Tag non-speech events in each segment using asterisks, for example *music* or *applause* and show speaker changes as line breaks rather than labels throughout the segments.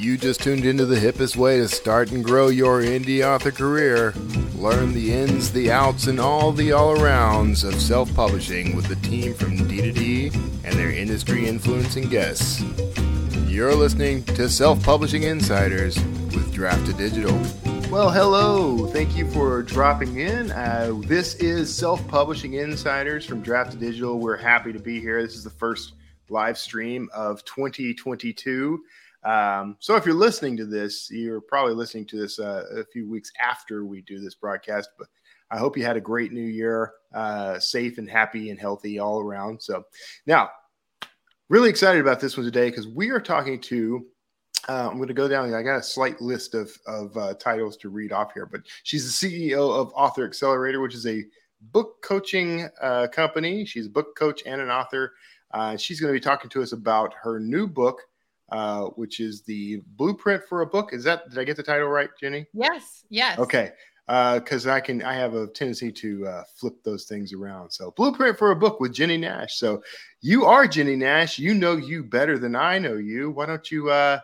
You just tuned into the hippest way to start and grow your indie author career. Learn the ins, the outs, and all the all arounds of self publishing with the team from D2D and their industry influencing guests. You're listening to Self Publishing Insiders with Draft2Digital. Well, hello. Thank you for dropping in. Uh, this is Self Publishing Insiders from Draft2Digital. We're happy to be here. This is the first live stream of 2022. Um, so if you're listening to this, you're probably listening to this uh, a few weeks after we do this broadcast, but I hope you had a great new year, uh, safe and happy and healthy all around. So now, really excited about this one today because we are talking to. Uh, I'm going to go down. I got a slight list of of uh, titles to read off here, but she's the CEO of Author Accelerator, which is a book coaching uh, company. She's a book coach and an author. Uh, she's going to be talking to us about her new book, uh, which is the blueprint for a book. Is that did I get the title right, Jennie?
Yes. Yes.
Okay. Because uh, I can, I have a tendency to uh, flip those things around. So, blueprint for a book with Jennie Nash. So, you are Jennie Nash. You know you better than I know you. Why don't you uh,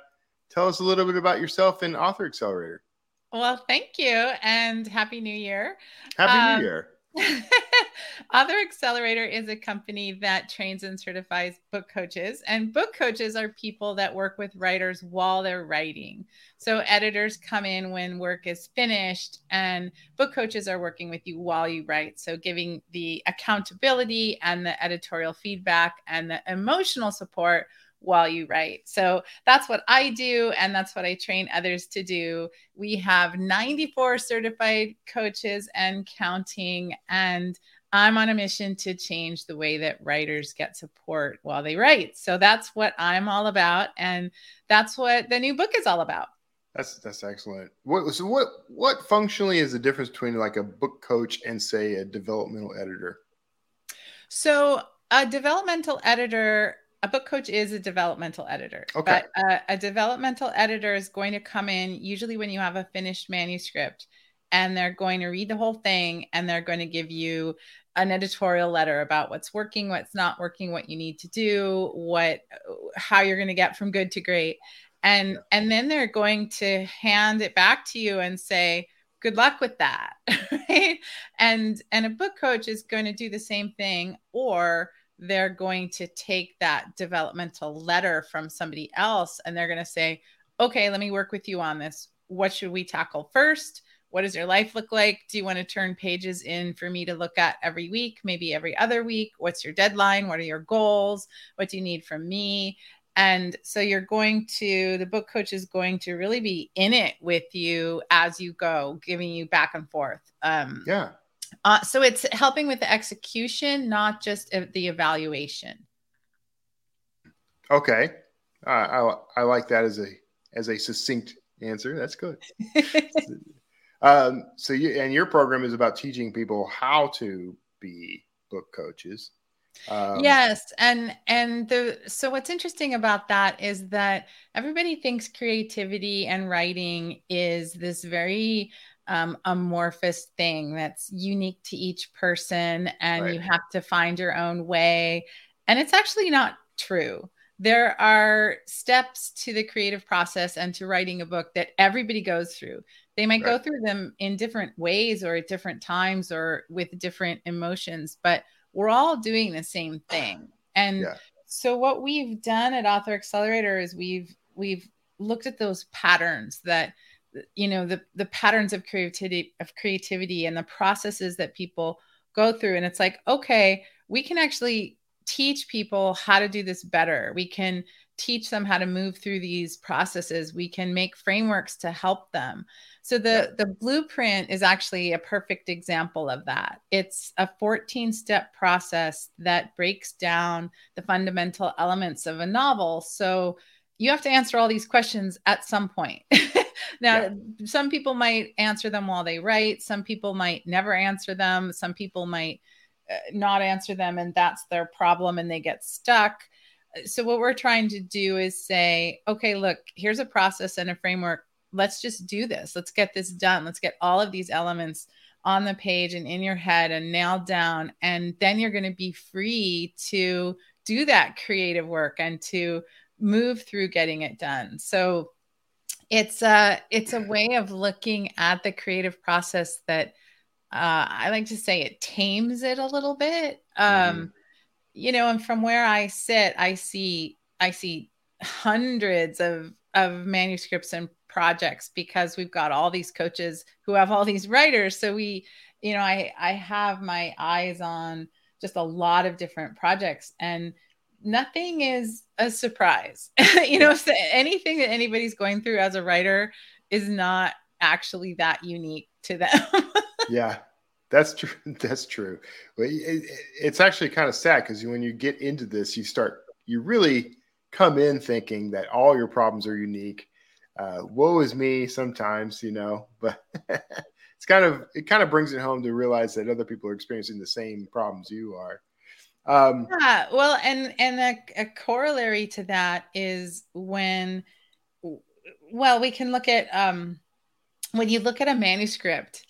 tell us a little bit about yourself and Author Accelerator?
Well, thank you, and happy New Year.
Happy um, New Year. *laughs*
Author Accelerator is a company that trains and certifies book coaches. And book coaches are people that work with writers while they're writing. So editors come in when work is finished, and book coaches are working with you while you write. So giving the accountability and the editorial feedback and the emotional support while you write. So that's what I do, and that's what I train others to do. We have 94 certified coaches and counting, and I'm on a mission to change the way that writers get support while they write. So that's what I'm all about, and that's what the new book is all about.
That's that's excellent. What so what what functionally is the difference between like a book coach and say a developmental editor?
So a developmental editor a book coach is a developmental editor.
Okay.
But uh, a developmental editor is going to come in usually when you have a finished manuscript and they're going to read the whole thing and they're going to give you an editorial letter about what's working, what's not working, what you need to do, what how you're going to get from good to great. And yeah. and then they're going to hand it back to you and say, good luck with that. *laughs* right? And and a book coach is going to do the same thing or they're going to take that developmental letter from somebody else and they're going to say, okay, let me work with you on this. What should we tackle first? What does your life look like? Do you want to turn pages in for me to look at every week, maybe every other week? What's your deadline? What are your goals? What do you need from me? And so you're going to, the book coach is going to really be in it with you as you go, giving you back and forth.
Um, yeah
uh, so it's helping with the execution, not just the evaluation.
Okay, uh, I I like that as a as a succinct answer. That's good. *laughs* um, so you and your program is about teaching people how to be book coaches.
Um, yes, and and the so what's interesting about that is that everybody thinks creativity and writing is this very um, amorphous thing that's unique to each person and right. you have to find your own way. And it's actually not true. There are steps to the creative process and to writing a book that everybody goes through. They might right. go through them in different ways or at different times or with different emotions, but we're all doing the same thing. And yeah. so what we've done at Author Accelerator is we've we've looked at those patterns that you know the the patterns of creativity of creativity and the processes that people go through. And it's like okay we can actually teach people how to do this better. We can teach them how to move through these processes. We can make frameworks to help them. So the the blueprint is actually a perfect example of that. It's a 14 step process that breaks down the fundamental elements of a novel. So you have to answer all these questions at some point *laughs* now yeah. some people might answer them while they write some people might never answer them some people might uh, not answer them and that's their problem and they get stuck. So what we're trying to do is say okay look here's a process and a framework. Let's just do this. Let's get this done. Let's get all of these elements on the page and in your head and nailed down and then you're going to be free to do that creative work and to move through getting it done. So it's a it's a way of looking at the creative process that uh, I like to say it tames it a little bit. Um, mm-hmm. You know, and from where I sit, I see I see hundreds of of manuscripts and projects because we've got all these coaches who have all these writers. So we, you know, I I have my eyes on just a lot of different projects and nothing is a surprise. *laughs* you know, so anything that anybody's going through as a writer is not actually that unique to them. *laughs*
yeah. That's true. *laughs* That's true. But it's actually kind of sad because when you get into this, you start, you really come in thinking that all your problems are unique. Uh, woe is me sometimes, you know, but it's kind of, it kind of brings it home to realize that other people are experiencing the same problems you are.
Um, yeah, well, and and a, a corollary to that is when, well, we can look at um, when you look at a manuscript,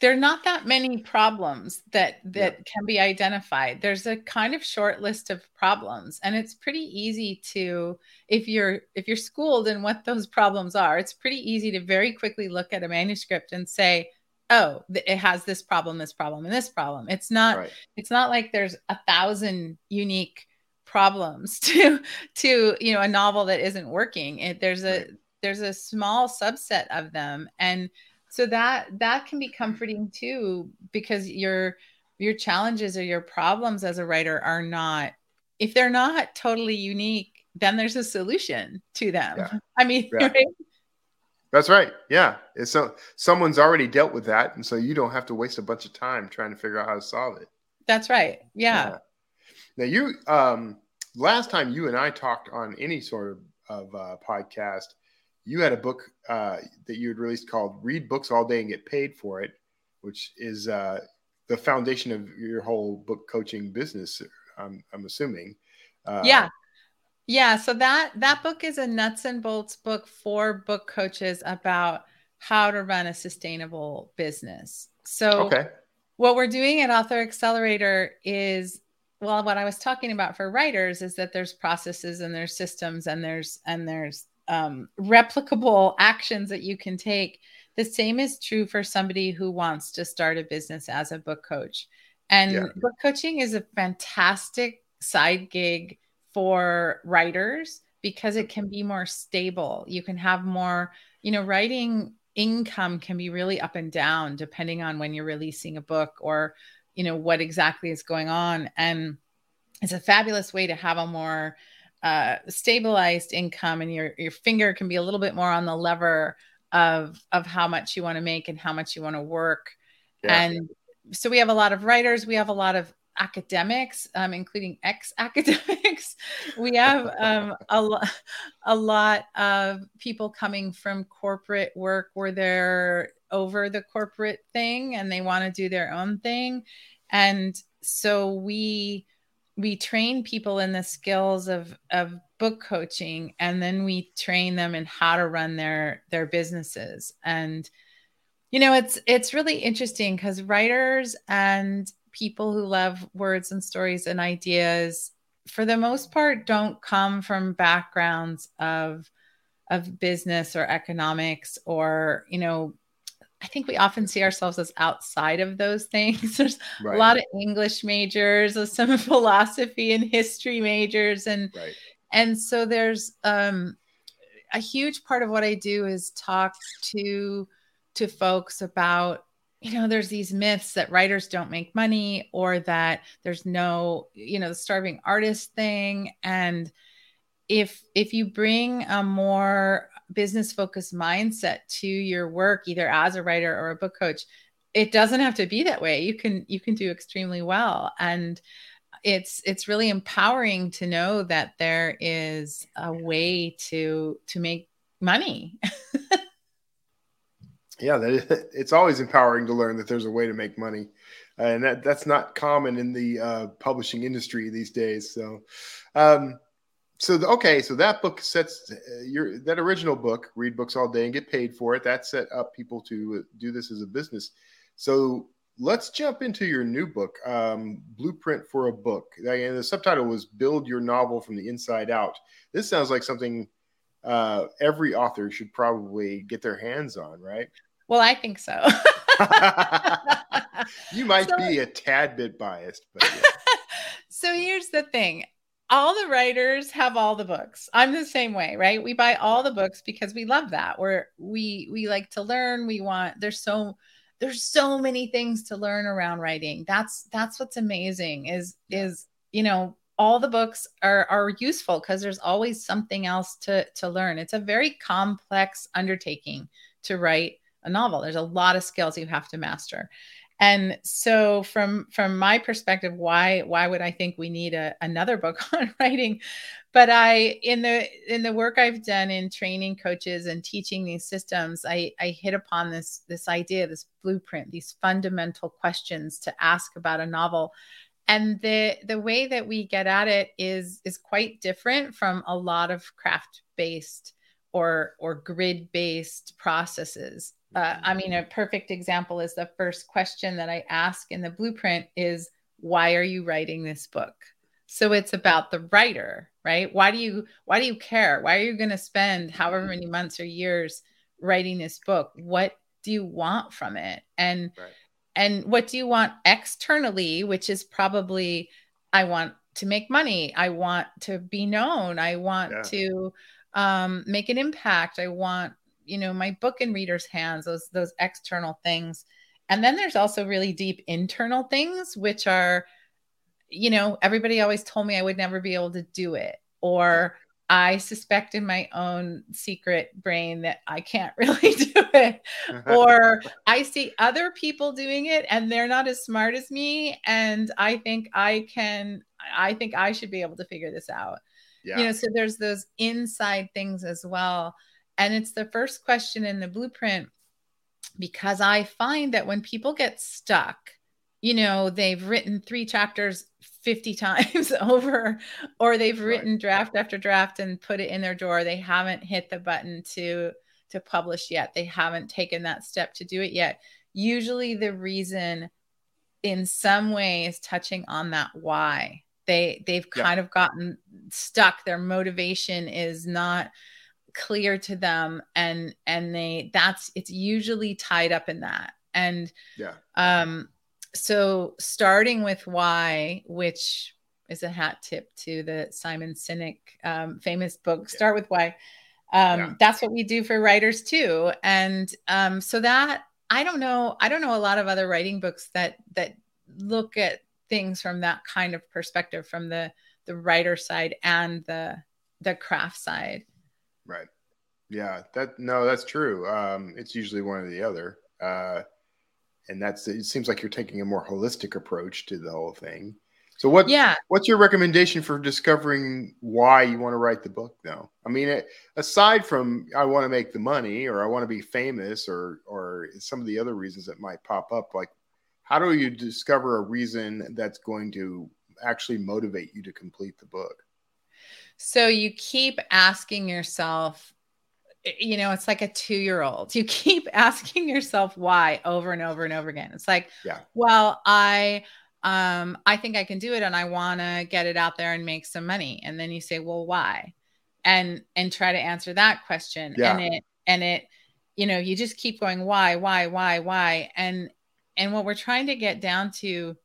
there are not that many problems that that yeah. can be identified. There's a kind of short list of problems, and it's pretty easy to if you're if you're schooled in what those problems are. It's pretty easy to very quickly look at a manuscript and say, oh it has this problem this problem and this problem it's not right. it's not like there's a thousand unique problems *laughs* to to you know a novel that isn't working it, there's a right. there's a small subset of them and so that that can be comforting too because your your challenges or your problems as a writer are not if they're not totally unique then there's a solution to them yeah. *laughs* i mean yeah. right?
That's right. Yeah. It's so someone's already dealt with that. And so you don't have to waste a bunch of time trying to figure out how to solve it.
That's right. Yeah. yeah.
Now you um last time you and I talked on any sort of, of uh, podcast, you had a book uh, that you had released called Read Books All Day and Get Paid for It, which is uh, the foundation of your whole book coaching business. I'm, I'm assuming.
Uh, yeah. Yeah, so that that book is a nuts and bolts book for book coaches about how to run a sustainable business. So okay. what we're doing at Author Accelerator is well what I was talking about for writers is that there's processes and there's systems and there's and there's um, replicable actions that you can take. The same is true for somebody who wants to start a business as a book coach. And yeah. book coaching is a fantastic side gig for writers because it can be more stable. You can have more, you know, writing income can be really up and down depending on when you're releasing a book or, you know, what exactly is going on. And it's a fabulous way to have a more uh, stabilized income and your, your finger can be a little bit more on the lever of, of how much you want to make and how much you want to work. Yeah. And so we have a lot of writers, we have a lot of academics, um, including ex academics. *laughs* we have um, a, lo- a lot of people coming from corporate work where they're over the corporate thing and they want to do their own thing. And so we we train people in the skills of of book coaching and then we train them in how to run their their businesses and you know it's it's really interesting because writers and people who love words and stories and ideas for the most part don't come from backgrounds of of business or economics or you know i think we often see ourselves as outside of those things *laughs* there's right. a lot of english majors *laughs* some philosophy and history majors and right. and so there's um a huge part of what i do is talk to to folks about you know there's these myths that writers don't make money or that there's no you know the starving artist thing. And if if you bring a more business focused mindset to your work either as a writer or a book coach it doesn't have to be that way. You can you can do extremely well. And it's it's really empowering to know that there is a way to to make money *laughs*
yeah, that, *laughs* it's always empowering to learn that there's a way to make money, and that that's not common in the uh, publishing industry these days. So, um, so the, okay, so that book sets uh, your that original book, read books all day and get paid for it. That set up people to do this as a business. So let's jump into your new book, um, Blueprint for a Book. And the subtitle was "Build Your Novel from the Inside Out." This sounds like something uh, every author should probably get their hands on, right? *laughs*
Well, I think so.
you *laughs* might so, be a tad bit biased, but yeah. *laughs*
so here's the thing all the writers have all the books. I'm the same way, right? We buy all the books because we love that. We're we we like to learn. We want there's so there's so many things to learn around writing. That's that's what's amazing is is you know all the books are are useful because there's always something else to to learn. It's a very complex undertaking to write a novel. There's a lot of skills you have to master and so from from my perspective why why would i think we need a, another book *laughs* on writing but i in the in the work i've done in training coaches and teaching these systems i i hit upon this this idea this blueprint these fundamental questions to ask about a novel and the the way that we get at it is is quite different from a lot of craft based or or grid based processes uh, I mean, a perfect example is the first question that I ask in the blueprint is, why are you writing this book? So it's about the writer, right? Why do you why do you care? Why are you going to spend however many months or years writing this book? What do you want from it? And right. And what do you want externally, which is probably I want to make money. I want to be known. I want yeah. to um, make an impact. I want you know my book in readers hands those those external things and then there's also really deep internal things which are you know everybody always told me i would never be able to do it or i suspect in my own secret brain that i can't *laughs* really do it. Or *laughs* i see other people doing it and they're not as smart as me and i think i can i think i should be able to figure this out. Yeah. you know so there's those inside things as well. And it's the first question in the blueprint because I find that when people get stuck, you know, they've written three chapters 50 times *laughs* over, or they've written right. draft after draft and put it in their drawer. They haven't hit the button to to publish yet. They haven't taken that step to do it yet. Usually the reason in some way is touching on that why. They they've yeah. kind of gotten stuck. Their motivation is not clear to them and and they that's it's usually tied up in that and
yeah
um so starting with why which is a hat tip to the simon sinek um, famous book start with why um, yeah. that's what we do for writers too and um, so that i don't know i don't know a lot of other writing books that that look at things from that kind of perspective from the the writer side and the the craft side
Right. Yeah. That no, that's true. Um, it's usually one or the other. Uh, and that's it seems like you're taking a more holistic approach to the whole thing. So what yeah. what's your recommendation for discovering why you want to write the book though? I mean, aside from I want to make the money or I want to be famous or or some of the other reasons that might pop up like how do you discover a reason that's going to actually motivate you to complete the book?
So you keep asking yourself, you know, it's like a two year old. You *laughs* keep asking yourself why over and over and over again. It's like, yeah. well, I, um, I think I can do it and I want to get it out there and make some money. And then you say, well, why? And, and try to answer that question. Yeah. And it, and it, you know, you just keep going, why, why, why, why? And, and what we're trying to get down to,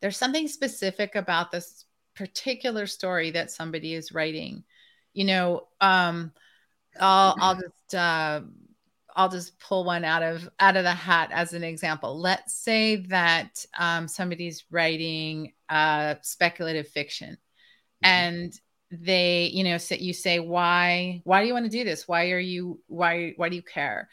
there's something specific about this particular story that somebody is writing you know um i'll i'll just uh i'll just pull one out of out of the hat as an example. Let's say that um, somebody's writing uh speculative fiction mm-hmm. and they you know so you say why why do you want to do this? Why are you why why do you care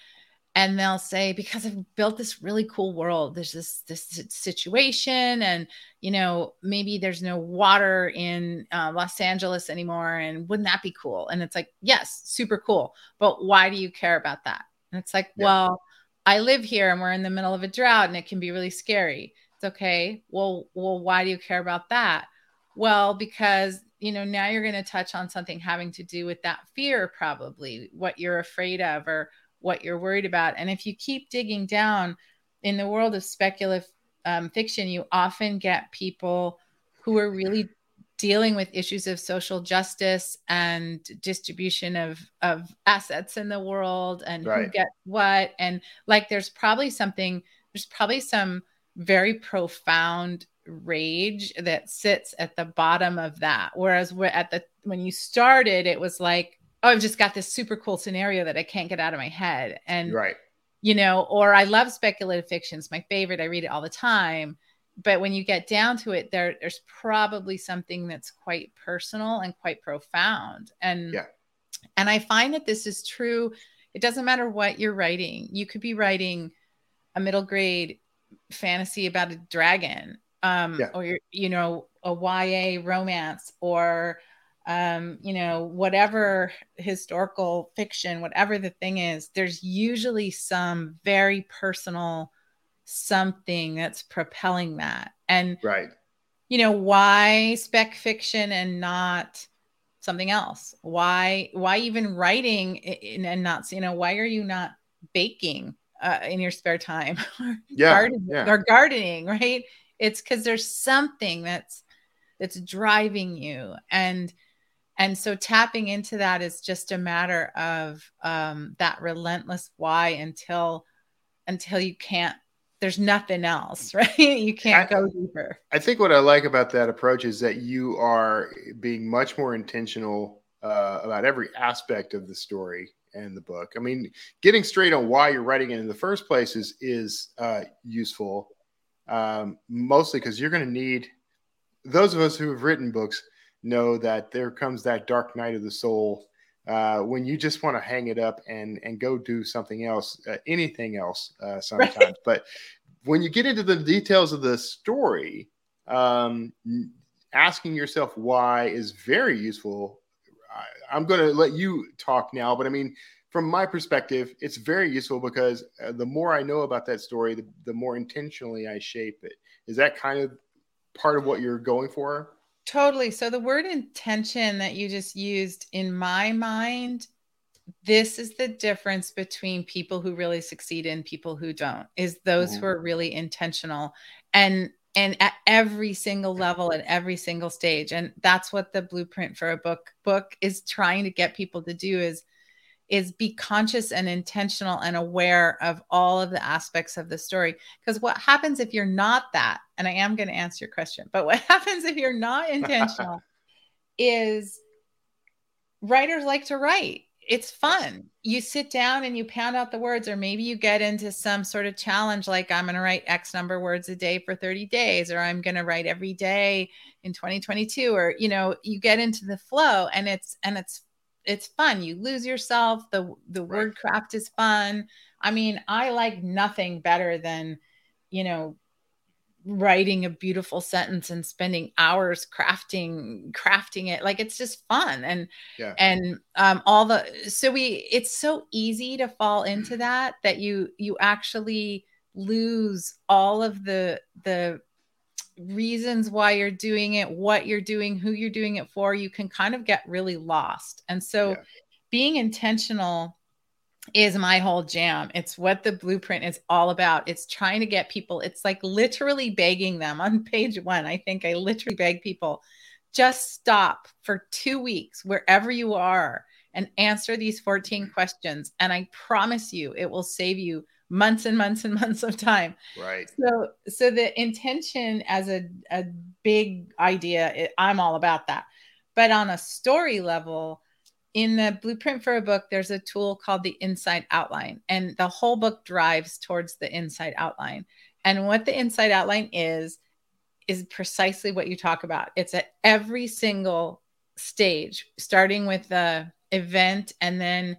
and they'll say because i've built this really cool world there's this this situation and you know maybe there's no water in uh, los angeles anymore and wouldn't that be cool? And it's like yes super cool but why do you care about that? And it's like yeah. well i live here and we're in the middle of a drought and it can be really scary. It's okay. Well well why do you care about that? Well because you know now you're going to touch on something having to do with that fear probably what you're afraid of or what you're worried about. And if you keep digging down in the world of speculative um, fiction, you often get people who are really dealing with issues of social justice and distribution of of assets in the world and right. who gets what and like there's probably something there's probably some very profound rage that sits at the bottom of that whereas at the when you started it was like oh i've just got this super cool scenario that i can't get out of my head. And
right.
you know or i love speculative fiction it's my favorite i read it all the time. But when you get down to it there there's probably something that's quite personal and quite profound. And
yeah.
and i find that this is true. It doesn't matter what you're writing. You could be writing a middle grade fantasy about a dragon um yeah. or you know a YA romance or um you know whatever historical fiction whatever the thing is there's usually some very personal something that's propelling that. And
right.
You know, why spec fiction and not something else? Why why even writing and not you know, why are you not baking uh, in your spare time? *laughs*
yeah, gardening,
yeah. Or gardening, right? It's cuz there's something that's that's driving you and and so tapping into that is just a matter of um, that relentless why until until you can't there's nothing else, *laughs* right? You can't I, go deeper.
I think what I like about that approach is that you are being much more intentional uh, about every aspect of the story and the book. I mean, getting straight on why you're writing it in the first place is is uh, useful, um, mostly because you're going to need those of us who have written books know that there comes that dark night of the soul uh, when you just want to hang it up and and go do something else, uh, anything else uh, *laughs* sometimes. Right. But when you get into the details of the story, um, asking yourself why is very useful. I, I'm going to let you talk now, but I mean, from my perspective, it's very useful because uh, the more I know about that story, the, the more intentionally I shape it. Is that kind of part of what you're going for?
Totally. So the word intention that you just used in my mind, this is the difference between people who really succeed and people who don't. Is those mm-hmm. who are really intentional and and at every single level at every single stage. And that's what the blueprint for a book book is trying to get people to do is is be conscious and intentional and aware of all of the aspects of the story. Because what happens if you're not that? And I am going to answer your question, but what *laughs* happens if you're not intentional *laughs* is writers like to write. It's fun. You sit down and you pound out the words, or maybe you get into some sort of challenge like I'm going to write X number words a day for 30 days, or I'm going to write every day in 2022, or you know, you get into the flow and it's and it's it's fun. You lose yourself. The the right. word craft is fun. I mean, I like nothing better than, you know, writing a beautiful sentence and spending hours crafting crafting it like it's just fun and
yeah.
and um all the so we it's so easy to fall into that that you you actually lose all of the the reasons why you're doing it, what you're doing, who you're doing it for, you can kind of get really lost. And so yeah. being intentional is my whole jam. It's what the blueprint is all about. It's trying to get people, it's like literally begging them *laughs* on page one. I think I literally beg people just stop for two weeks wherever you are and answer these 14 questions. And I promise you, it will save you months and months and *laughs* months of time.
Right.
So so the intention as a, a big idea, it, I'm all about that. But on a story level, in the blueprint for a book, there's a tool called the inside outline, and the whole book drives towards the inside outline. And what the inside outline is, is precisely what you talk about. It's at every single stage, starting with the event and then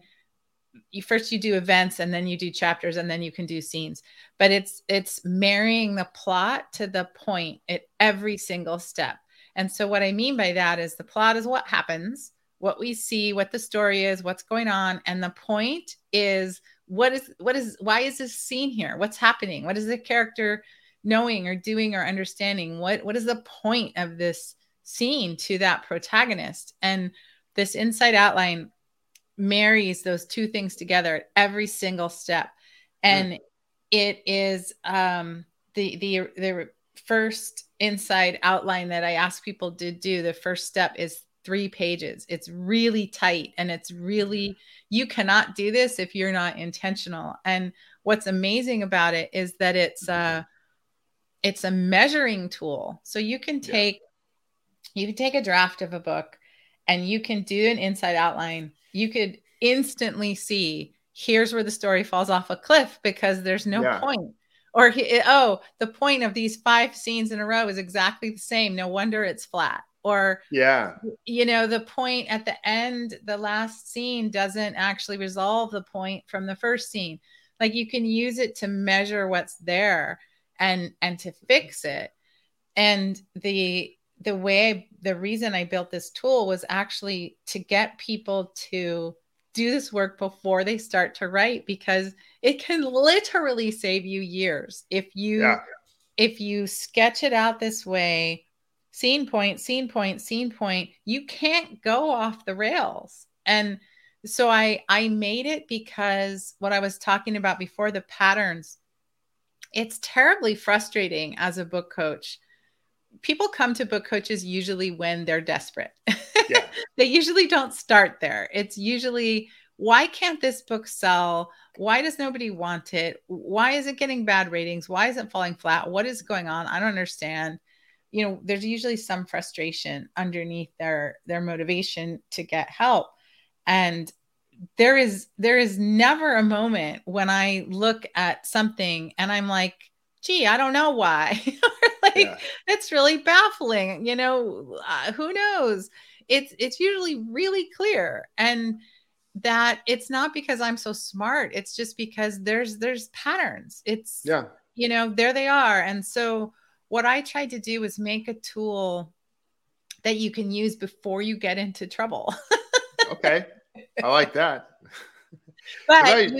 you first you do events and then you do chapters and then you can do scenes but it's it's marrying the plot to the point at every single step. And so what i mean by that is the plot is what happens what we see what the story is what's going on and the point is what is what is why is this scene here? What's happening? What is the character knowing or doing or understanding? What what is the point of this scene to that protagonist? And this inside outline marries those two things together at every single step and mm. it is um the the the first inside outline that I ask people to do, the first step is three pages. It's really tight and it's really, you cannot do this if you're not intentional. And what's amazing about it is that it's a, it's a measuring tool. So you can take, yeah. you can take a draft of a book and you can do an inside outline. You could instantly see here's where the story falls off a cliff because there's no yeah. point. Or oh the point of these five scenes in a row is exactly the same. No wonder it's flat. Or
yeah.
you know the point at the end the last scene doesn't actually resolve the point from the first scene. Like you can use it to measure what's there and and to fix it. And the the way the reason i built this tool was actually to get people to do this work before they start to write because it can literally save you years if you yeah. if you sketch it out this way scene point scene point scene point you can't go off the rails and so i i made it because what i was talking about before the patterns it's terribly frustrating as a book coach people come to book coaches usually when they're desperate yeah. *laughs* they usually don't start there. It's usually why can't this book sell? Why does nobody want it? Why is it getting bad ratings? Why is it falling flat? What is going on? I don't understand. You know, there's usually some frustration underneath their their motivation to get help. And there is there is never a moment when I look at something and I'm like, gee, I don't know why. *laughs* yeah. *laughs* it's really baffling. You know, uh, who knows? it's it's usually really clear and that it's not because I'm so smart. It's just because there's there's patterns. It's
yeah,
you know, there they are. And so what I tried to do was make a tool that you can use before you get into trouble. *laughs*
okay. I like that. *laughs*
But I,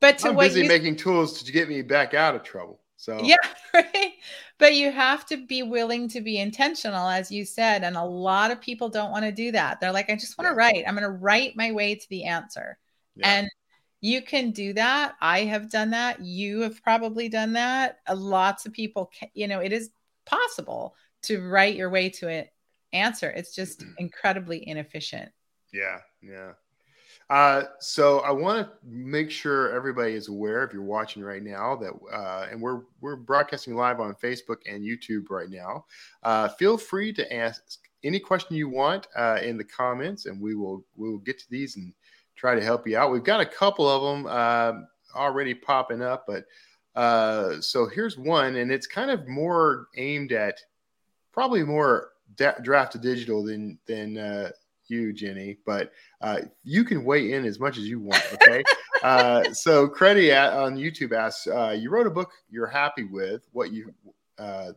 but to
I'm busy you, making tools to get me back out of trouble. So
yeah, *laughs* right. But you have to be willing to be intentional, as you said. And a lot of people don't want to do that. They're like, I just want to yeah. write. I'm going to write my way to the answer. Yeah. And you can do that. I have done that. You have probably done that. Uh, lots of people, can, you know, it is possible to write your way to an answer. It's just *clears throat* incredibly inefficient.
Yeah. Yeah. Uh, so I want to make sure everybody is aware, if you're watching right now, that uh, and we're we're broadcasting live on Facebook and YouTube right now. Uh, feel free to ask any question you want uh, in the comments, and we will we will get to these and try to help you out. We've got a couple of them um, already popping up, but uh, so here's one, and it's kind of more aimed at probably more da- draft to digital than than uh, you, Jennie, but uh, you can weigh in as much as you want. Okay. *laughs* uh, so, Creddy on YouTube asks, uh, you wrote a book you're happy with, what you uh,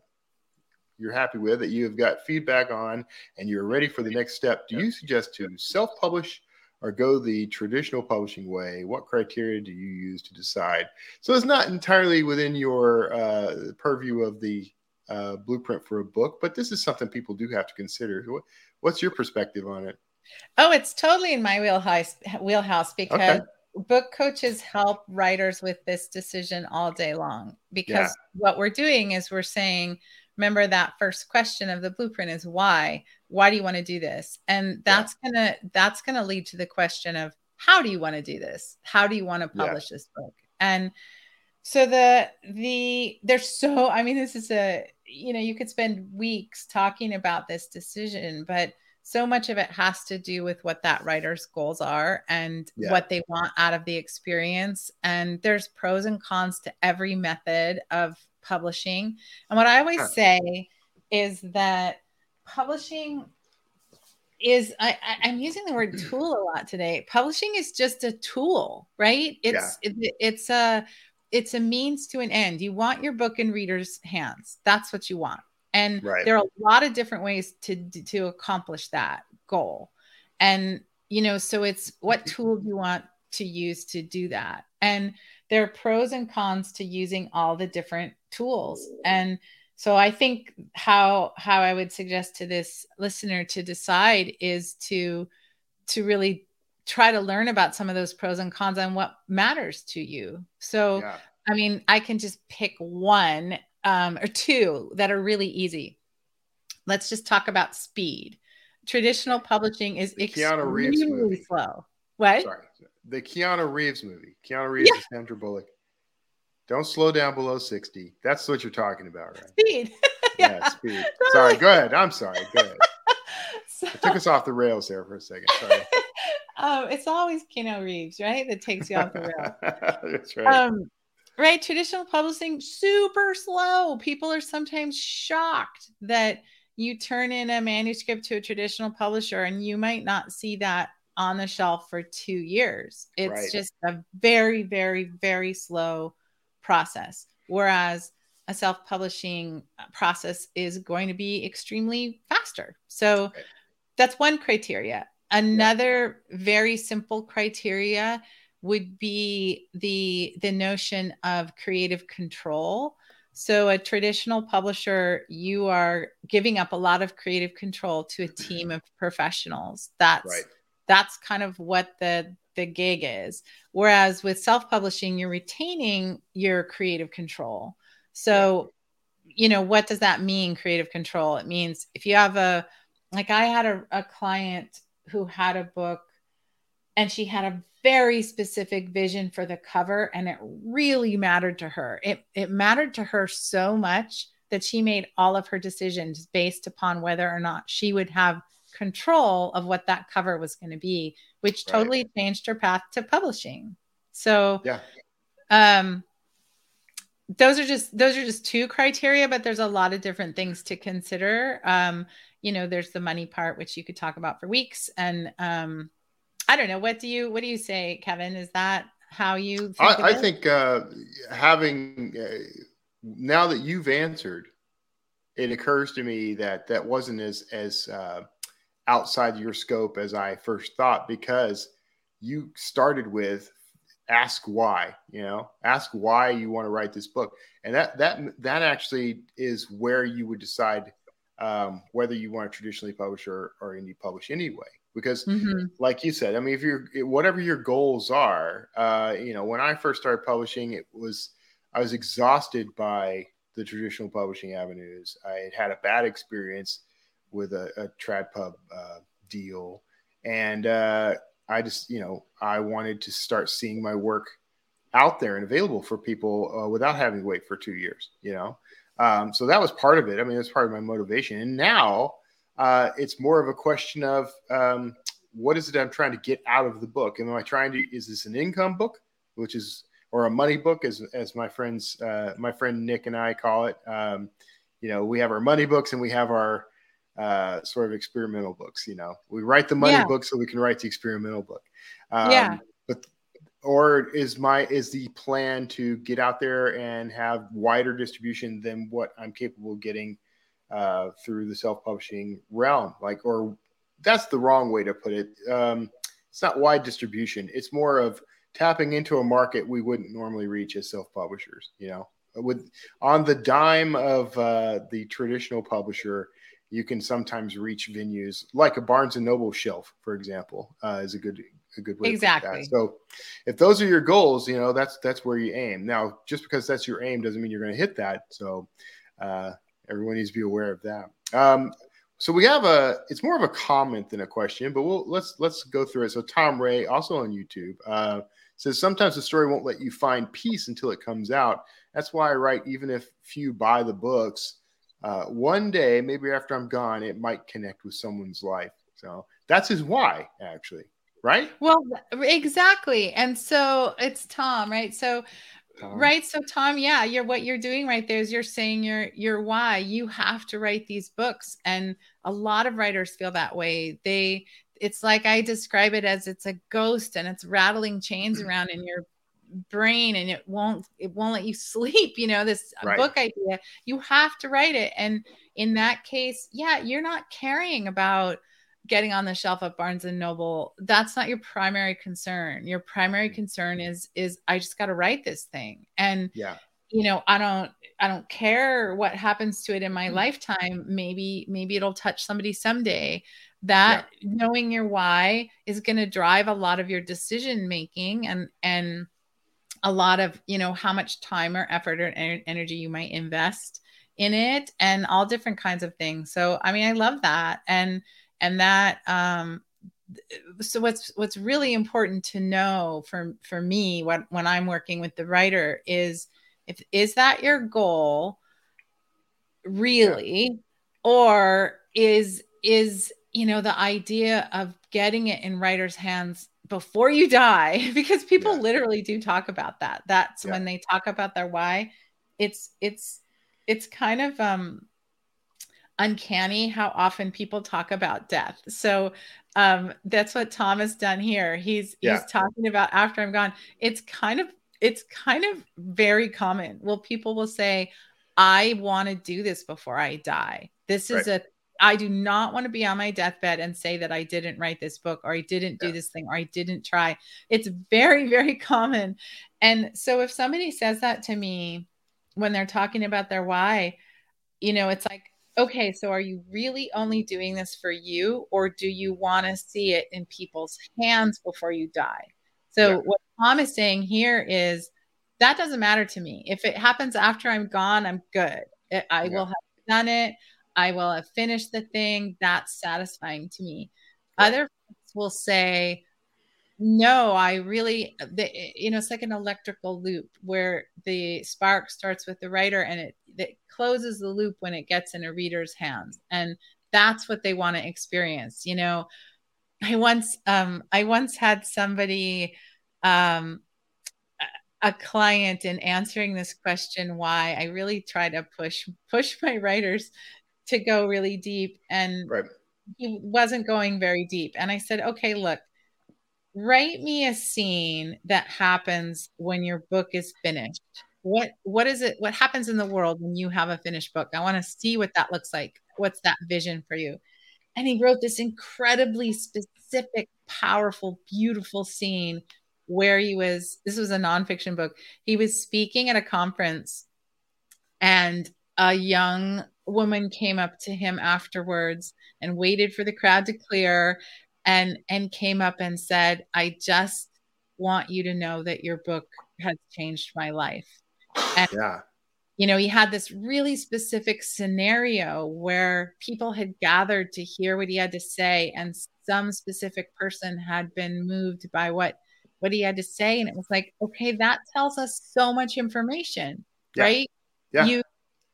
you're happy with that you have got feedback on, and you're ready for the next step. Do you suggest to self-publish? Or go the traditional publishing way. What criteria do you use to decide? So it's not entirely within your uh, purview of the uh, blueprint for a book, but this is something people do have to consider. What, what's your perspective on it?
Oh, it's totally in my wheelhouse wheelhouse because okay. book coaches help writers with this decision all day long. Because yeah. what we're doing is we're saying, remember that first question of the blueprint is why? Why do you want to do this? And that's yeah. gonna that's gonna lead to the question of how do you want to do this? How do you want to publish yeah. this book? And so the the there's so I mean this is a you know you could spend weeks talking about this decision, but so much of it has to do with what that writer's goals are and yeah. what they want out of the experience. And there's pros and cons to every method of publishing. And what I always say is that publishing is I, am using the word *clears throat* tool a lot today. Publishing is just a tool, right? It's yeah. it, it's a it's a means to an end. You want your book in readers' hands. That's what you want. And right. there are a lot of different ways to to accomplish that goal. And you know, so it's what mm-hmm. tool do you want to use to do that? And there are pros and cons to using all the different tools. And so I think how how I would suggest to this listener to decide is to to really try to learn about some of those pros and cons and what matters to you. So yeah. I mean, I can just pick one um, or two that are really easy. Let's just talk about speed. Traditional publishing is
the Keanu Reeves movie.
slow. What?
Sorry, the Keanu Reeves movie. Keanu Reeves
Yeah.
and Sandra Bullock. Don't slow down below sixty. That's what you're talking about, right?
Speed. *laughs*
Yeah, speed. Sorry, go ahead. I'm sorry. Go ahead. *laughs*
So,
I took us off the rails there for a second. Sorry.
Um, it's always Keanu Reeves, right? That takes you off the rail. *laughs*
That's right.
um, right traditional publishing super slow people are sometimes shocked that you turn in a manuscript to a traditional publisher and you might not see that on the shelf for two years it's
Right.
just a very very very slow process whereas a self-publishing process is going to be extremely faster so
Right.
that's one criteria another very simple criteria would be the the notion of creative control. So a traditional publisher you are giving up a lot of creative control to a team of professionals. That's
right.
that's kind of what the the gig is. Whereas with self-publishing you're retaining your creative control. So you know what does that mean creative control? It means if you have a like i had a, a client who had a book and she had a very specific vision for the cover and it really mattered to her it, it mattered to her so much that she made all of her decisions based upon whether or not she would have control of what that cover was going to be which
Right.
totally changed her path to publishing so
Yeah.
um those are just those are just two criteria but there's a lot of different things to consider. Um you know there's the money part which you could talk about for weeks and um i don't know. What do you what do you say kevin? Is that how you think
I, I think uh, having uh, now that you've answered, it occurs to me that that wasn't as as uh, outside your scope as I first thought because you started with ask why you know ask why you want to write this book and that that that actually is where you would decide um, whether you want to traditionally publish or, or indie publish anyway because
Mhm.
like you said, I mean, if you're whatever your goals are, uh, you know, when I first started publishing, it was I was exhausted by the traditional publishing avenues. I had had a bad experience with a, a trad pub uh, deal, and uh, I just, you know, I wanted to start seeing my work out there and available for people uh, without having to wait for two years. You know, um, so that was part of it. I mean, that's part of my motivation, and now uh, it's more of a question of um, what is it I'm trying to get out of the book? Am I trying to? Is this an income book, which is or a money book, as as my friends, uh, my friend Nick and I call it? Um, you know, we have our money books and we have our uh, sort of experimental books. You know, we write the money
Yeah.
book so we can write the experimental book. Um,
Yeah.
But or is my is the plan to get out there and have wider distribution than what I'm capable of getting uh, through the self-publishing realm like or that's the wrong way to put it um, it's not wide distribution it's more of tapping into a market we wouldn't normally reach as self-publishers you know with on the dime of uh, the traditional publisher you can sometimes reach venues like a barnes and noble shelf for example uh, is a good a good way
Exactly.
that. so if those are your goals you know that's that's where you aim now just because that's your aim doesn't mean you're going to hit that so uh, everyone needs to be aware of that. Um, so we have a it's more of a comment than a question, but we'll let's let's go through it. So Tom Ray, also on YouTube, uh, says sometimes the story won't let you find peace until it comes out. That's why I write even if few buy the books. Uh, one day, maybe after I'm gone, it might connect with someone's life. So that's his why, actually, right?
well exactly. And so it's tom right? So
Tom?
right? So tom yeah you're what you're doing right there is you're saying your your why. You have to write these books. And a lot of writers feel that way. They it's like i describe it as it's a ghost and it's rattling chains around in your brain and it won't it won't let you *laughs* sleep you know this
Right.
book idea you have to write it and in that case yeah you're not caring about getting on the shelf at Barnes and Noble, that's not your primary concern. Your primary mm-hmm. concern is is I just got to write this thing. And
Yeah,
you know, I don't I don't care what happens to it in my mm-hmm. lifetime. Maybe maybe it'll touch somebody someday. That knowing your why is going to drive a lot of your decision making and and a lot of you know how much time or effort or energy you might invest in it and all different kinds of things. So i mean i love that. And and that um so what's what's really important to know for for me when i'm working with the writer is if is that your goal really? Or is is you know the idea of getting it in writers hands before you die *laughs* because people yeah. literally do talk about that that's yeah. when they talk about their why it's it's it's kind of um uncanny how often people talk about death so um that's what tom has done here he's yeah. he's talking about after i'm gone it's kind of it's kind of very common well people will say i want to do this before i die this is right. a I do not want to be on my deathbed and say that I didn't write this book or I didn't do yeah. this thing or I didn't try. It's very, very *laughs* common. And so if somebody says that to me when they're talking about their why, you know, it's like, okay, so are you really only doing this for you or do you want to see it in people's hands before you die? So yeah. what Tom is saying here is that doesn't matter to me. If it happens after I'm gone, I'm good. I yeah. will have done it. I will have finished the thing. That's satisfying to me. Right. Other will say, no, I really, the, you know, it's like an electrical loop where the spark starts with the writer and it, it closes the loop when it gets in a reader's hands. And that's what they want to experience. You know, I once, um, I once had somebody, um, a client in answering this question why i really try to push push my writers to go really deep and right. he wasn't going very deep. And i said okay look write me a scene that happens when your book is finished. What what is it what happens in the world when you have a finished book? I want to see what that looks like. What's that vision for you? And he wrote this incredibly specific powerful beautiful scene where he was this was a nonfiction book. He was speaking at a conference and a young woman came up to him afterwards and waited for the crowd to clear and and came up and said i just want you to know that your book has changed my life and yeah you know he had this really specific scenario where people had gathered to hear what he had to say and some specific person had been moved by what what he had to say and it was like okay that tells us so much information yeah. right yeah. you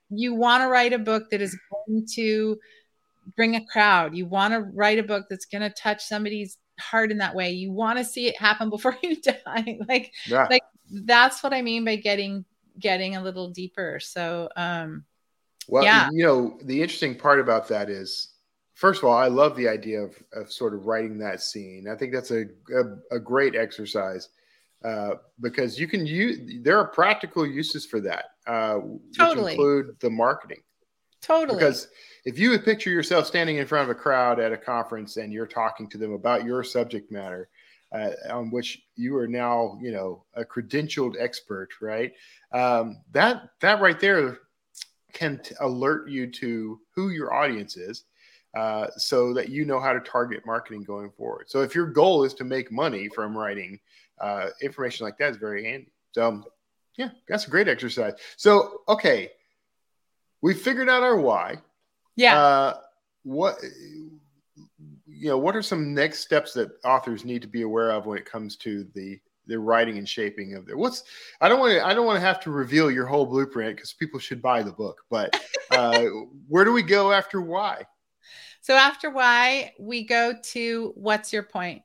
you want to write a book that is going to bring a crowd. You want to write a book that's going to touch somebody's heart in that way. You want to see it happen *laughs* before you die. *laughs* like, yeah. like that's what I mean by getting getting a little deeper. So, um,
well, yeah. you know, the interesting part about that is, first of all, I love the idea of, of sort of writing that scene. I think that's a, a, a great exercise uh, because you can use there are practical uses for that, uh, totally. which include the marketing.
Totally.
Because if you would picture yourself standing in front of a crowd at a conference and you're talking to them about your subject matter, uh, on which you are now, you know, a credentialed expert, right? Um, that that right there can t- alert you to who your audience is, uh, so that you know how to target marketing going forward. So if your goal is to make money from writing uh, information like that is very handy. So, yeah, that's a great exercise. So, okay, we figured out our why.
Yeah. Uh,
what you know, what are some next steps that authors need to be aware of when it comes to the the writing and shaping of their what's i don't want to i don't want to have to reveal your whole blueprint because people should buy the book but *laughs* uh, where do we go after why
so after why we go to what's your point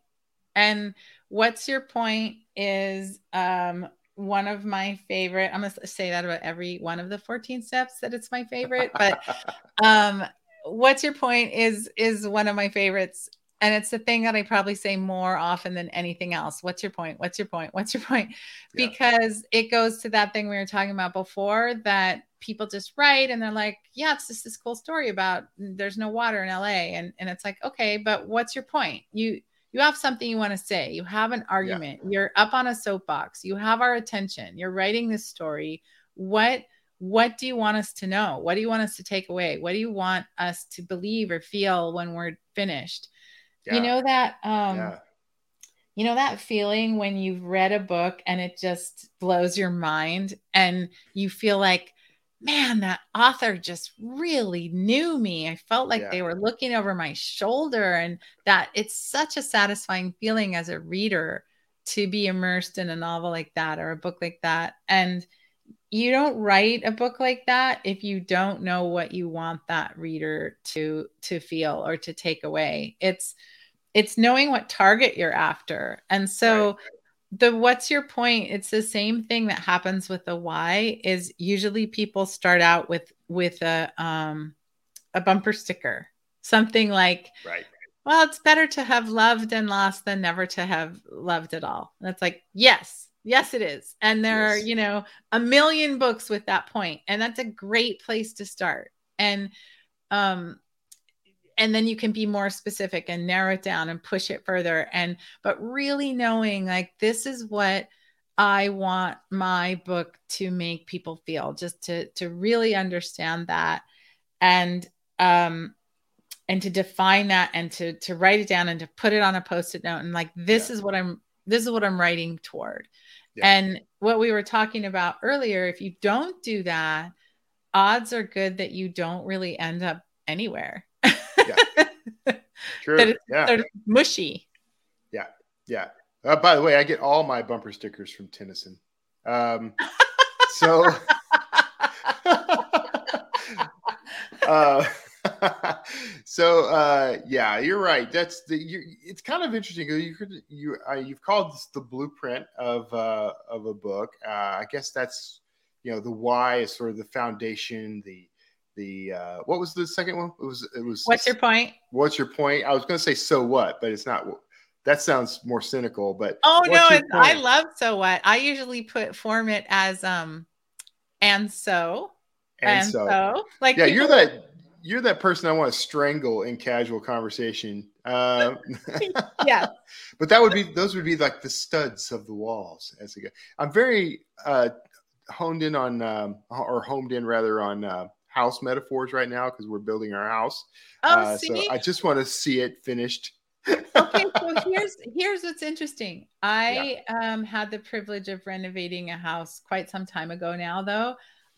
and What's your point is um, one of my favorite. I'm gonna say that about every one of the 14 steps that it's my favorite, but *laughs* um, what's your point is is one of my favorites and it's the thing that I probably say more often than anything else. What's your point? What's your point? What's your point? Yeah. Because it goes to that thing we were talking about before that people just write and they're like, yeah, it's just this cool story about there's no water in LA. And, and it's like, okay, but what's your point? You, you have something you want to say. You have an argument. Yeah. you're up on a soapbox. You have our attention. You're writing this story. What what do you want us to know? What do you want us to take away? What do you want us to believe or feel when we're finished? Yeah. you know that um yeah. you know that feeling when you've read a book and it just blows your mind and you feel like man that author just really knew me i felt like yeah. they were looking over my shoulder and that it's such a satisfying feeling as a reader to be immersed in a novel like that or a book like that and you don't write a book like that if you don't know what you want that reader to to feel or to take away it's it's knowing what target you're after and so right. The what's your point it's the same thing that happens with the why is usually people start out with with a um a bumper sticker something like
right
well it's better to have loved and lost than never to have loved at all and it's like yes Yes, it is. And there yes. are, you know, a million books with that point, and that's a great place to start. And um and then you can be more specific and narrow it down and push it further and but really knowing like this is what I want my book to make people feel just to to really understand that and um and to define that and to to write it down and to put it on a post-it note and like this yeah. is what I'm this is what I'm writing toward yeah. And what we were talking about earlier, if you don't do that, odds are good that you don't really end up anywhere. Yeah. *laughs*
True. that it's
yeah. sort of mushy.
Yeah. Yeah. Uh, by the way, I get all my bumper stickers from Tennyson. Um, *laughs* so, *laughs* uh, so uh, yeah, you're right. That's the. You, it's kind of interesting. You could you uh, you've called this the blueprint of uh, of a book. Uh, I guess that's you know the why is sort of the foundation. The the uh, what was the second one? It was it was.
What's your point?
What's your point? I was going to say so what, but it's not. That sounds more cynical. But
oh no, I love so what. I usually put form it as um, and so
and, and so. so.
like
yeah, you're that you're that person I want to strangle in casual conversation. *laughs* *laughs* Uh,
yeah,
but that would be those would be like the studs of the walls as a guy. I'm very uh, honed in on um, or homed in rather on uh, house metaphors right now because we're building our house.
Oh, uh,
so I just want to see it finished. *laughs*
okay, so here's here's what's interesting. I yeah. um, had the privilege of renovating a house quite some time ago now, though.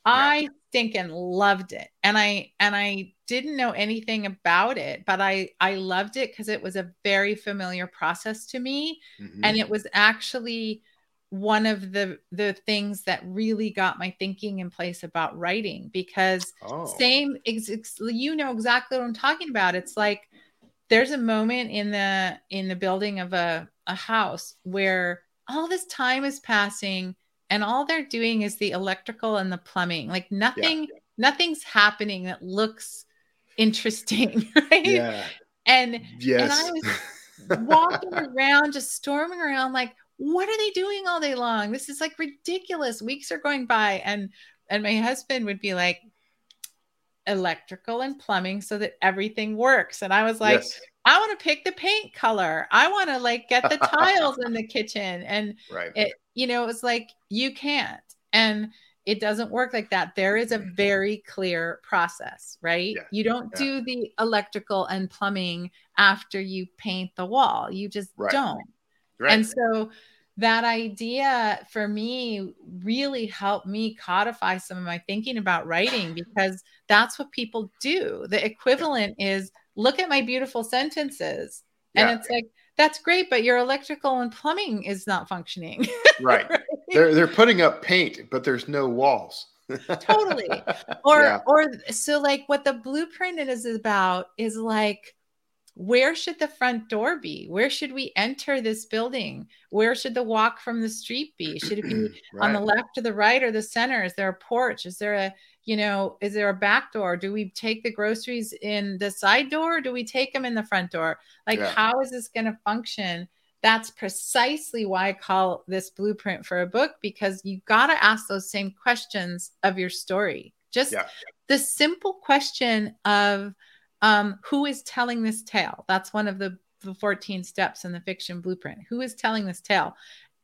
I stinking loved it. And I and I didn't know anything about it, but I I loved it because it was a very familiar process to me. Mm-hmm. And it was actually one of the the things that really got my thinking in place about writing because oh. same you know exactly what I'm talking about. It's like there's a moment in the in the building of a a house where all this time is passing and all they're doing is the electrical and the plumbing like nothing yeah. nothing's happening that looks interesting *laughs* right
yeah
and
yes
and i was *laughs* walking around just storming around like what are they doing all day long this is like ridiculous weeks are going by and and my husband would be like electrical and plumbing so that everything works and i was like yes. I want to pick the paint color. I want to like get the tiles in the kitchen. And *laughs*
right.
it, you know, it's like you can't. And it doesn't work like that. There is a mm-hmm. very clear process, right? Yeah. You don't yeah. do the electrical and plumbing after you paint the wall. You just right. don't. Right. And so that idea for me really helped me codify some of my thinking about writing because that's what people do. The equivalent is look at my beautiful sentences. Yeah. And it's like, that's great, but your electrical and plumbing is not functioning. *laughs*
right. right. They're they're putting up paint, but there's no walls. *laughs*
totally. Or yeah. or so like what the blueprint is about is like where should the front door be? Where should we enter this building? Where should the walk from the street be? *clears throat* Should it be right. on the left or the right or the center? Is there a porch? Is there a you know, is there a back door? Do we take the groceries in the side door? do we take them in the front door? Like, yeah. how is this going to function? That's precisely why I call this blueprint for a book because you got to ask those same questions of your story. Just yeah. the simple question of um, who is telling this tale? That's one of the, the 14 steps in the fiction blueprint. Who is telling this tale?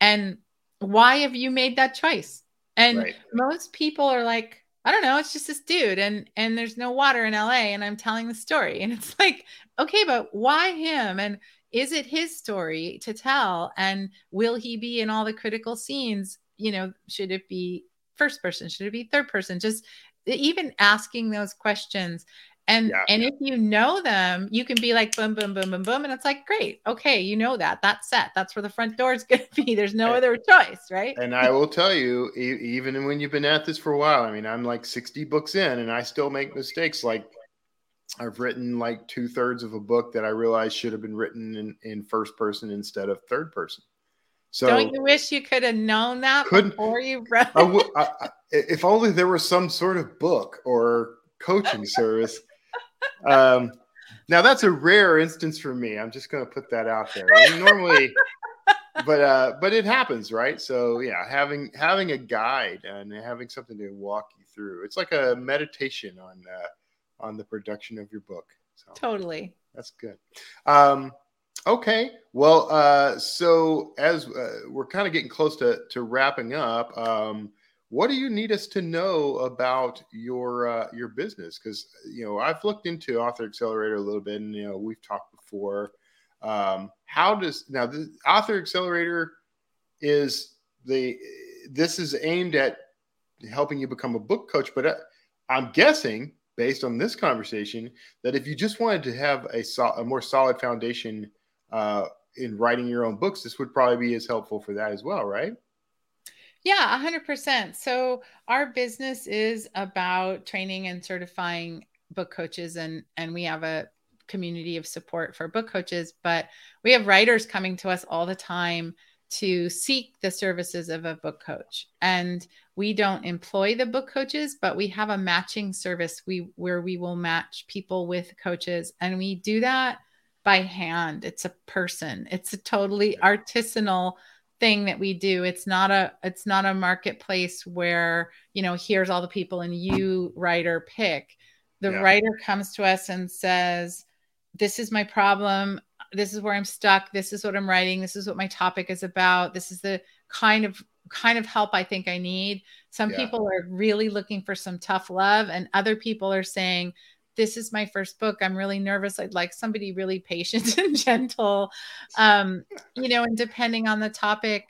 And why have you made that choice? And right. most people are like, I don't know, it's just this dude and and there's no water in LA and I'm telling the story. And it's like, okay, but why him? And is it his story to tell and will he be in all the critical scenes you know should it be first person should it be third person just even asking those questions and yeah. and if you know them you can be like boom boom boom boom boom and it's like great okay you know that that's set that's where the front door is *laughs* going to be there's no eh, other choice right
and i will tell you even when you've been at this for a while i mean i'm like 60 books in and i still make mistakes like i've written like two-thirds of a book that i realized should have been written in, in first person instead of third person
so don't you wish you could have known that before you *laughs* wrote? I
w- I, I, if only there was some sort of book or coaching service. Um, now that's a rare instance for me. I'm just going to put that out there. I mean, normally, *laughs* but uh, but it happens, right? So yeah, having having a guide and having something to walk you through. It's like a meditation on uh, on the production of your book.
So, totally.
That's good. Um, Okay. Well, uh, so as uh, we're kind of getting close to, to wrapping up, um, what do you need us to know about your uh, your business? Because you know I've looked into Author Accelerator a little bit, and you know we've talked before. Um, how does now the Author Accelerator is the this is aimed at helping you become a book coach, but uh, I'm guessing based on this conversation that if you just wanted to have a, so, a more solid foundation uh, in writing your own books, this would probably be as helpful for that as well, right?
Yeah, 100%. So our business is about training and certifying book coaches and and we have a community of support for book coaches, but we have writers coming to us all the time to seek the services of a book coach. And we don't employ the book coaches, but we have a matching service we where we will match people with coaches and we do that by hand. It's a person. It's a totally artisanal thing that we do. It's not a it's not a marketplace where, you know, here's all the people and you writer pick. The yeah. writer comes to us and says, "This is my problem. This is where I'm stuck. This is what I'm writing. This is what my topic is about. This is the kind of kind of help I think I need." Some yeah. people are really looking for some tough love and other people are saying, this is my first book. I'm really nervous. I'd like somebody really patient *laughs* and gentle. Um, you know, and depending on the topic,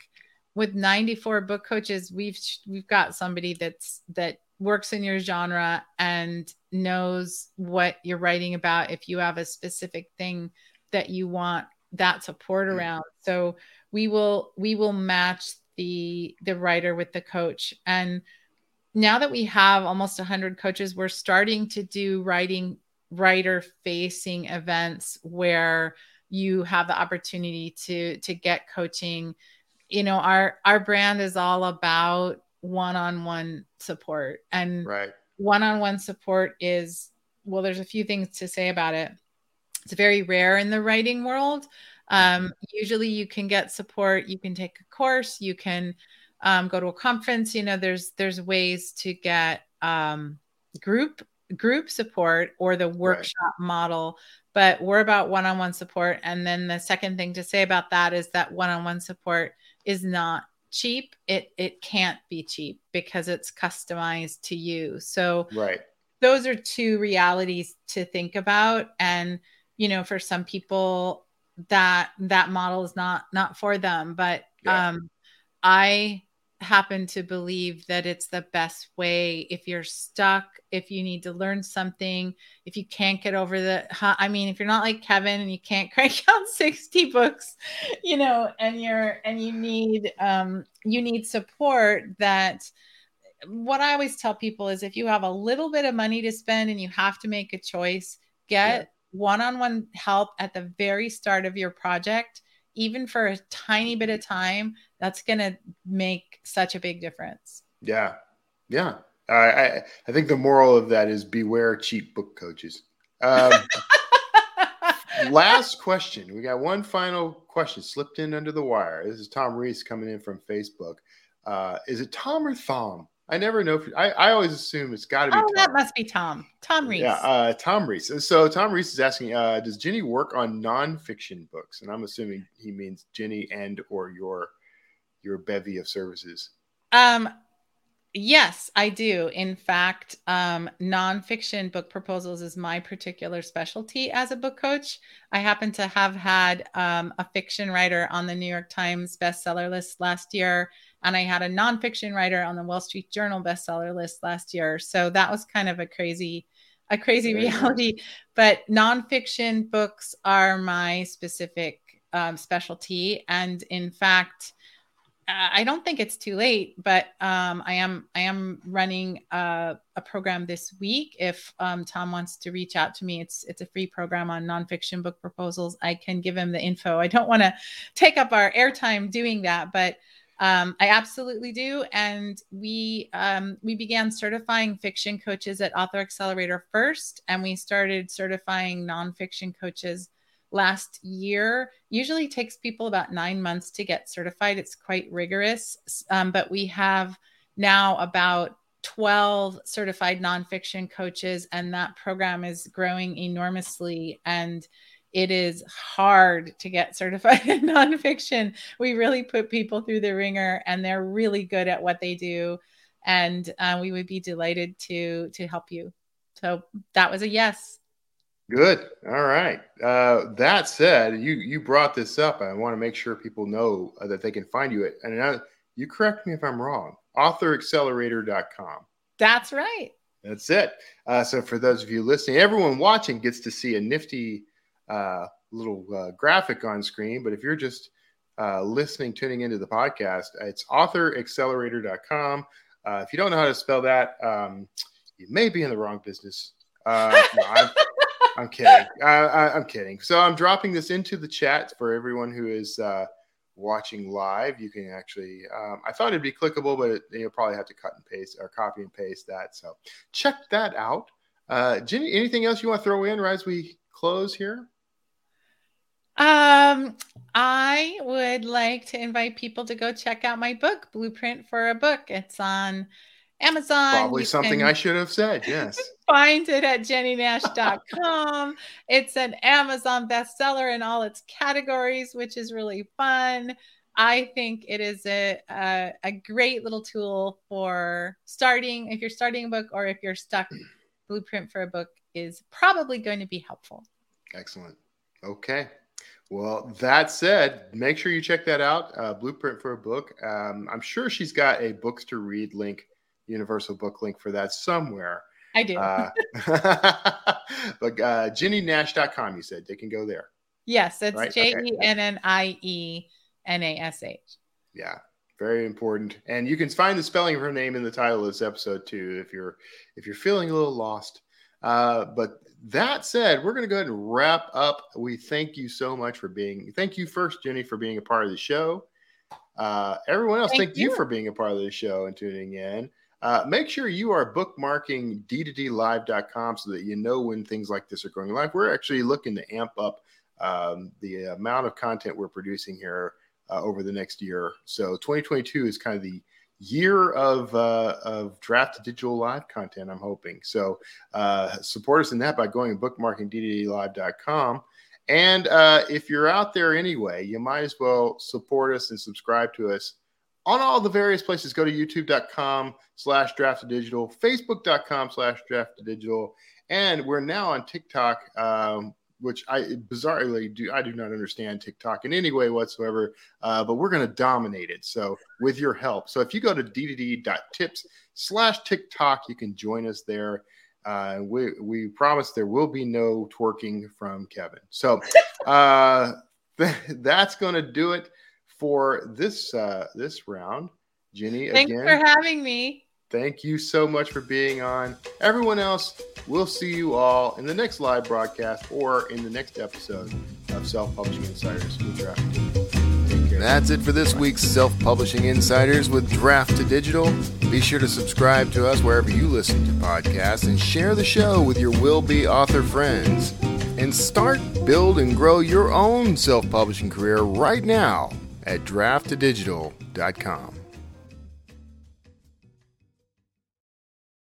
with 94 book coaches, we've we've got somebody that's that works in your genre and knows what you're writing about if you have a specific thing that you want that support mm. around. So we will we will match the the writer with the coach and now that we have almost 100 coaches we're starting to do writing writer facing events where you have the opportunity to to get coaching. You know our our brand is all about one-on-one support and
right.
one-on-one support is well there's a few things to say about it. It's very rare in the writing world. Um, usually you can get support you can take a course you can um, go to a conference you know there's there's ways to get um, group group support or the workshop right. model but we're about one-on-one support. And then the second thing to say about that is that one-on-one support is not cheap. It it can't be cheap because it's customized to you. So
right.
those are two realities to think about. And you know for some people that that model is not not for them. But yeah. um i happen to believe that it's the best way. If you're stuck, if you need to learn something, if you can't get over the, I mean, if you're not like Kevin and you can't *laughs* crank out 60 books, you know, and you're, and you need, um, you need support that, what I always tell people is if you have a little bit of money to spend and you have to make a choice, get one on one help at the very start of your project even for a tiny bit of time, that's going to make such a big difference.
Yeah. Yeah. I, I, I think the moral of that is beware cheap book coaches. Um, *laughs* last question. We got one final question slipped in under the wire. This is Tom Reese coming in from Facebook. Uh, is it Tom or Thom? I never know. If, I, I always assume it's got to be. Oh, Tom.
that must be Tom. Tom Reese.
Yeah, uh, Tom Reese. So Tom Reese is asking, uh, does Jennie work on nonfiction books? And I'm assuming he means Jennie and or your your bevy of services.
Um, Yes, I do. In fact, um, nonfiction book proposals is my particular specialty as a book coach. I happen to have had um, a fiction writer on the New York Times bestseller list last year, and I had a nonfiction writer on the Wall Street Journal bestseller list last year. So that was kind of a crazy, a crazy reality. But nonfiction books are my specific um, specialty, and in fact I don't think it's too late, but um, I am I am running a, a program this week. If um, Tom wants to reach out to me, it's it's a free program on nonfiction book proposals. I can give him the info. I don't want to take up our airtime doing that, but um, I absolutely do. And we um, we began certifying fiction coaches at Author Accelerator first, and we started certifying nonfiction coaches last year. Usually takes people about nine months to get certified. It's quite rigorous, um, but we have now about 12 certified nonfiction coaches, and that program is growing enormously. And it is hard to get *laughs* certified in nonfiction. We really put people through the ringer, and they're really good at what they do. And uh, we would be delighted to to help you. So that was a yes.
Good. All right. Uh, that said, you you brought this up. I want to make sure people know uh, that they can find you at. And I, you correct me if I'm wrong. AuthorAccelerator.com.
That's right.
That's it. Uh, so for those of you listening, everyone watching gets to see a nifty uh, little uh, graphic on screen. But if you're just uh, listening, tuning into the podcast, it's AuthorAccelerator.com. if you don't know how to spell that, um, you may be in the wrong business. no, I'm kidding. I, am kidding. So I'm dropping this into the chat for everyone who is uh, watching live. You can actually. Um, I thought it'd be clickable, but it, you'll probably have to cut and paste or copy and paste that. So check that out. Uh, Jennie, anything else you want to throw in right as we close here?
Um, I would like to invite people to go check out my book, Blueprint for a Book. It's on Amazon.
Probably something I should have said. Yes. *laughs*
Find it at jennynash.com. it's an Amazon bestseller in all its categories, which is really fun. I think it is a, a, a great little tool for starting. If you're starting a book or if you're stuck, *clears throat* Blueprint for a Book is probably going to be helpful.
Excellent. Okay. Well, that said, make sure you check that out. Uh, Blueprint for a Book. Um, I'm sure she's got a books to read link universal book link for that somewhere.
I do. Uh, *laughs* *laughs*
but uh, jennynash.com, you said they can go there.
Yes, it's right? J E N N I E N A S H.
Yeah, very important. And you can find the spelling of her name in the title of this episode too, if you're if you're feeling a little lost. Uh, but that said, we're going to go ahead and wrap up. We thank you so much for being. Thank you first, Jennie, for being a part of the show. Uh, everyone else, thank, thank you. you for being a part of the show and tuning in. Uh, make sure you are bookmarking d2dlive.com so that you know when things like this are going live. We're actually looking to amp up um, the amount of content we're producing here uh, over the next year. So 2022 is kind of the year of uh, of draft digital live content. I'm hoping so. Uh, support us in that by going to bookmarking d2dlive.com. And uh, if you're out there anyway, you might as well support us and subscribe to us on all the various places. Go to youtube.com slash draft digital, facebook.com slash draft digital, and we're now on TikTok, um, which I bizarrely do. I do not understand TikTok in any way whatsoever, uh, but we're going to dominate it. So with your help. So if you go to d2d.tips slash TikTok, you can join us there. Uh, we, we promise there will be no twerking from Kevin. So uh, *laughs* that's going to do it for this uh, this round. Jennie,
thanks
again,
for having me.
Thank you so much for being on. Everyone else, we'll see you all in the next live broadcast or in the next episode of Self Publishing Insiders with Draft to Digital.
That's it for this week's Self Publishing Insiders with Draft2Digital. Be sure to subscribe to us wherever you listen to podcasts and share the show with your will be author friends. And start, build, and grow your own self publishing career right now at draftdigital.com.